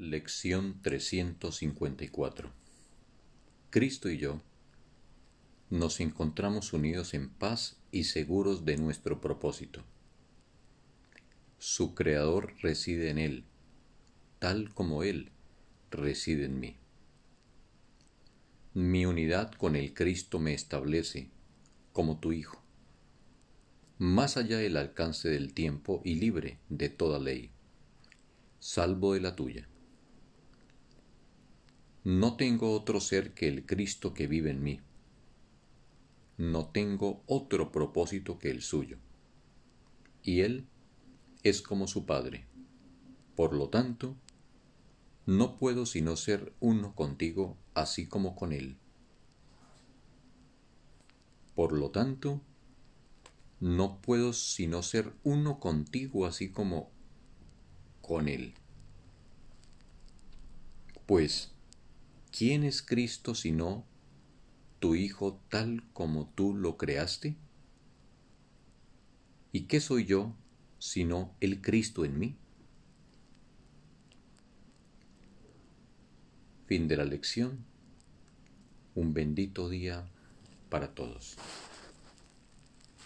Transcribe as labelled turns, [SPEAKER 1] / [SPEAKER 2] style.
[SPEAKER 1] Lección 354 Cristo y yo nos encontramos unidos en paz y seguros de nuestro propósito. Su Creador reside en Él, tal como Él reside en mí. Mi unidad con el Cristo me establece como tu Hijo, más allá del alcance del tiempo y libre de toda ley, salvo de la tuya. No tengo otro ser que el Cristo que vive en mí. No tengo otro propósito que el suyo. Y Él es como su Padre. Por lo tanto, no puedo sino ser uno contigo así como con Él. Por lo tanto, no puedo sino ser uno contigo así como con Él. Pues, ¿quién es Cristo sino tu Hijo tal como tú lo creaste? ¿Y qué soy yo sino el Cristo en mí? Fin de la lección. Un bendito día para todos.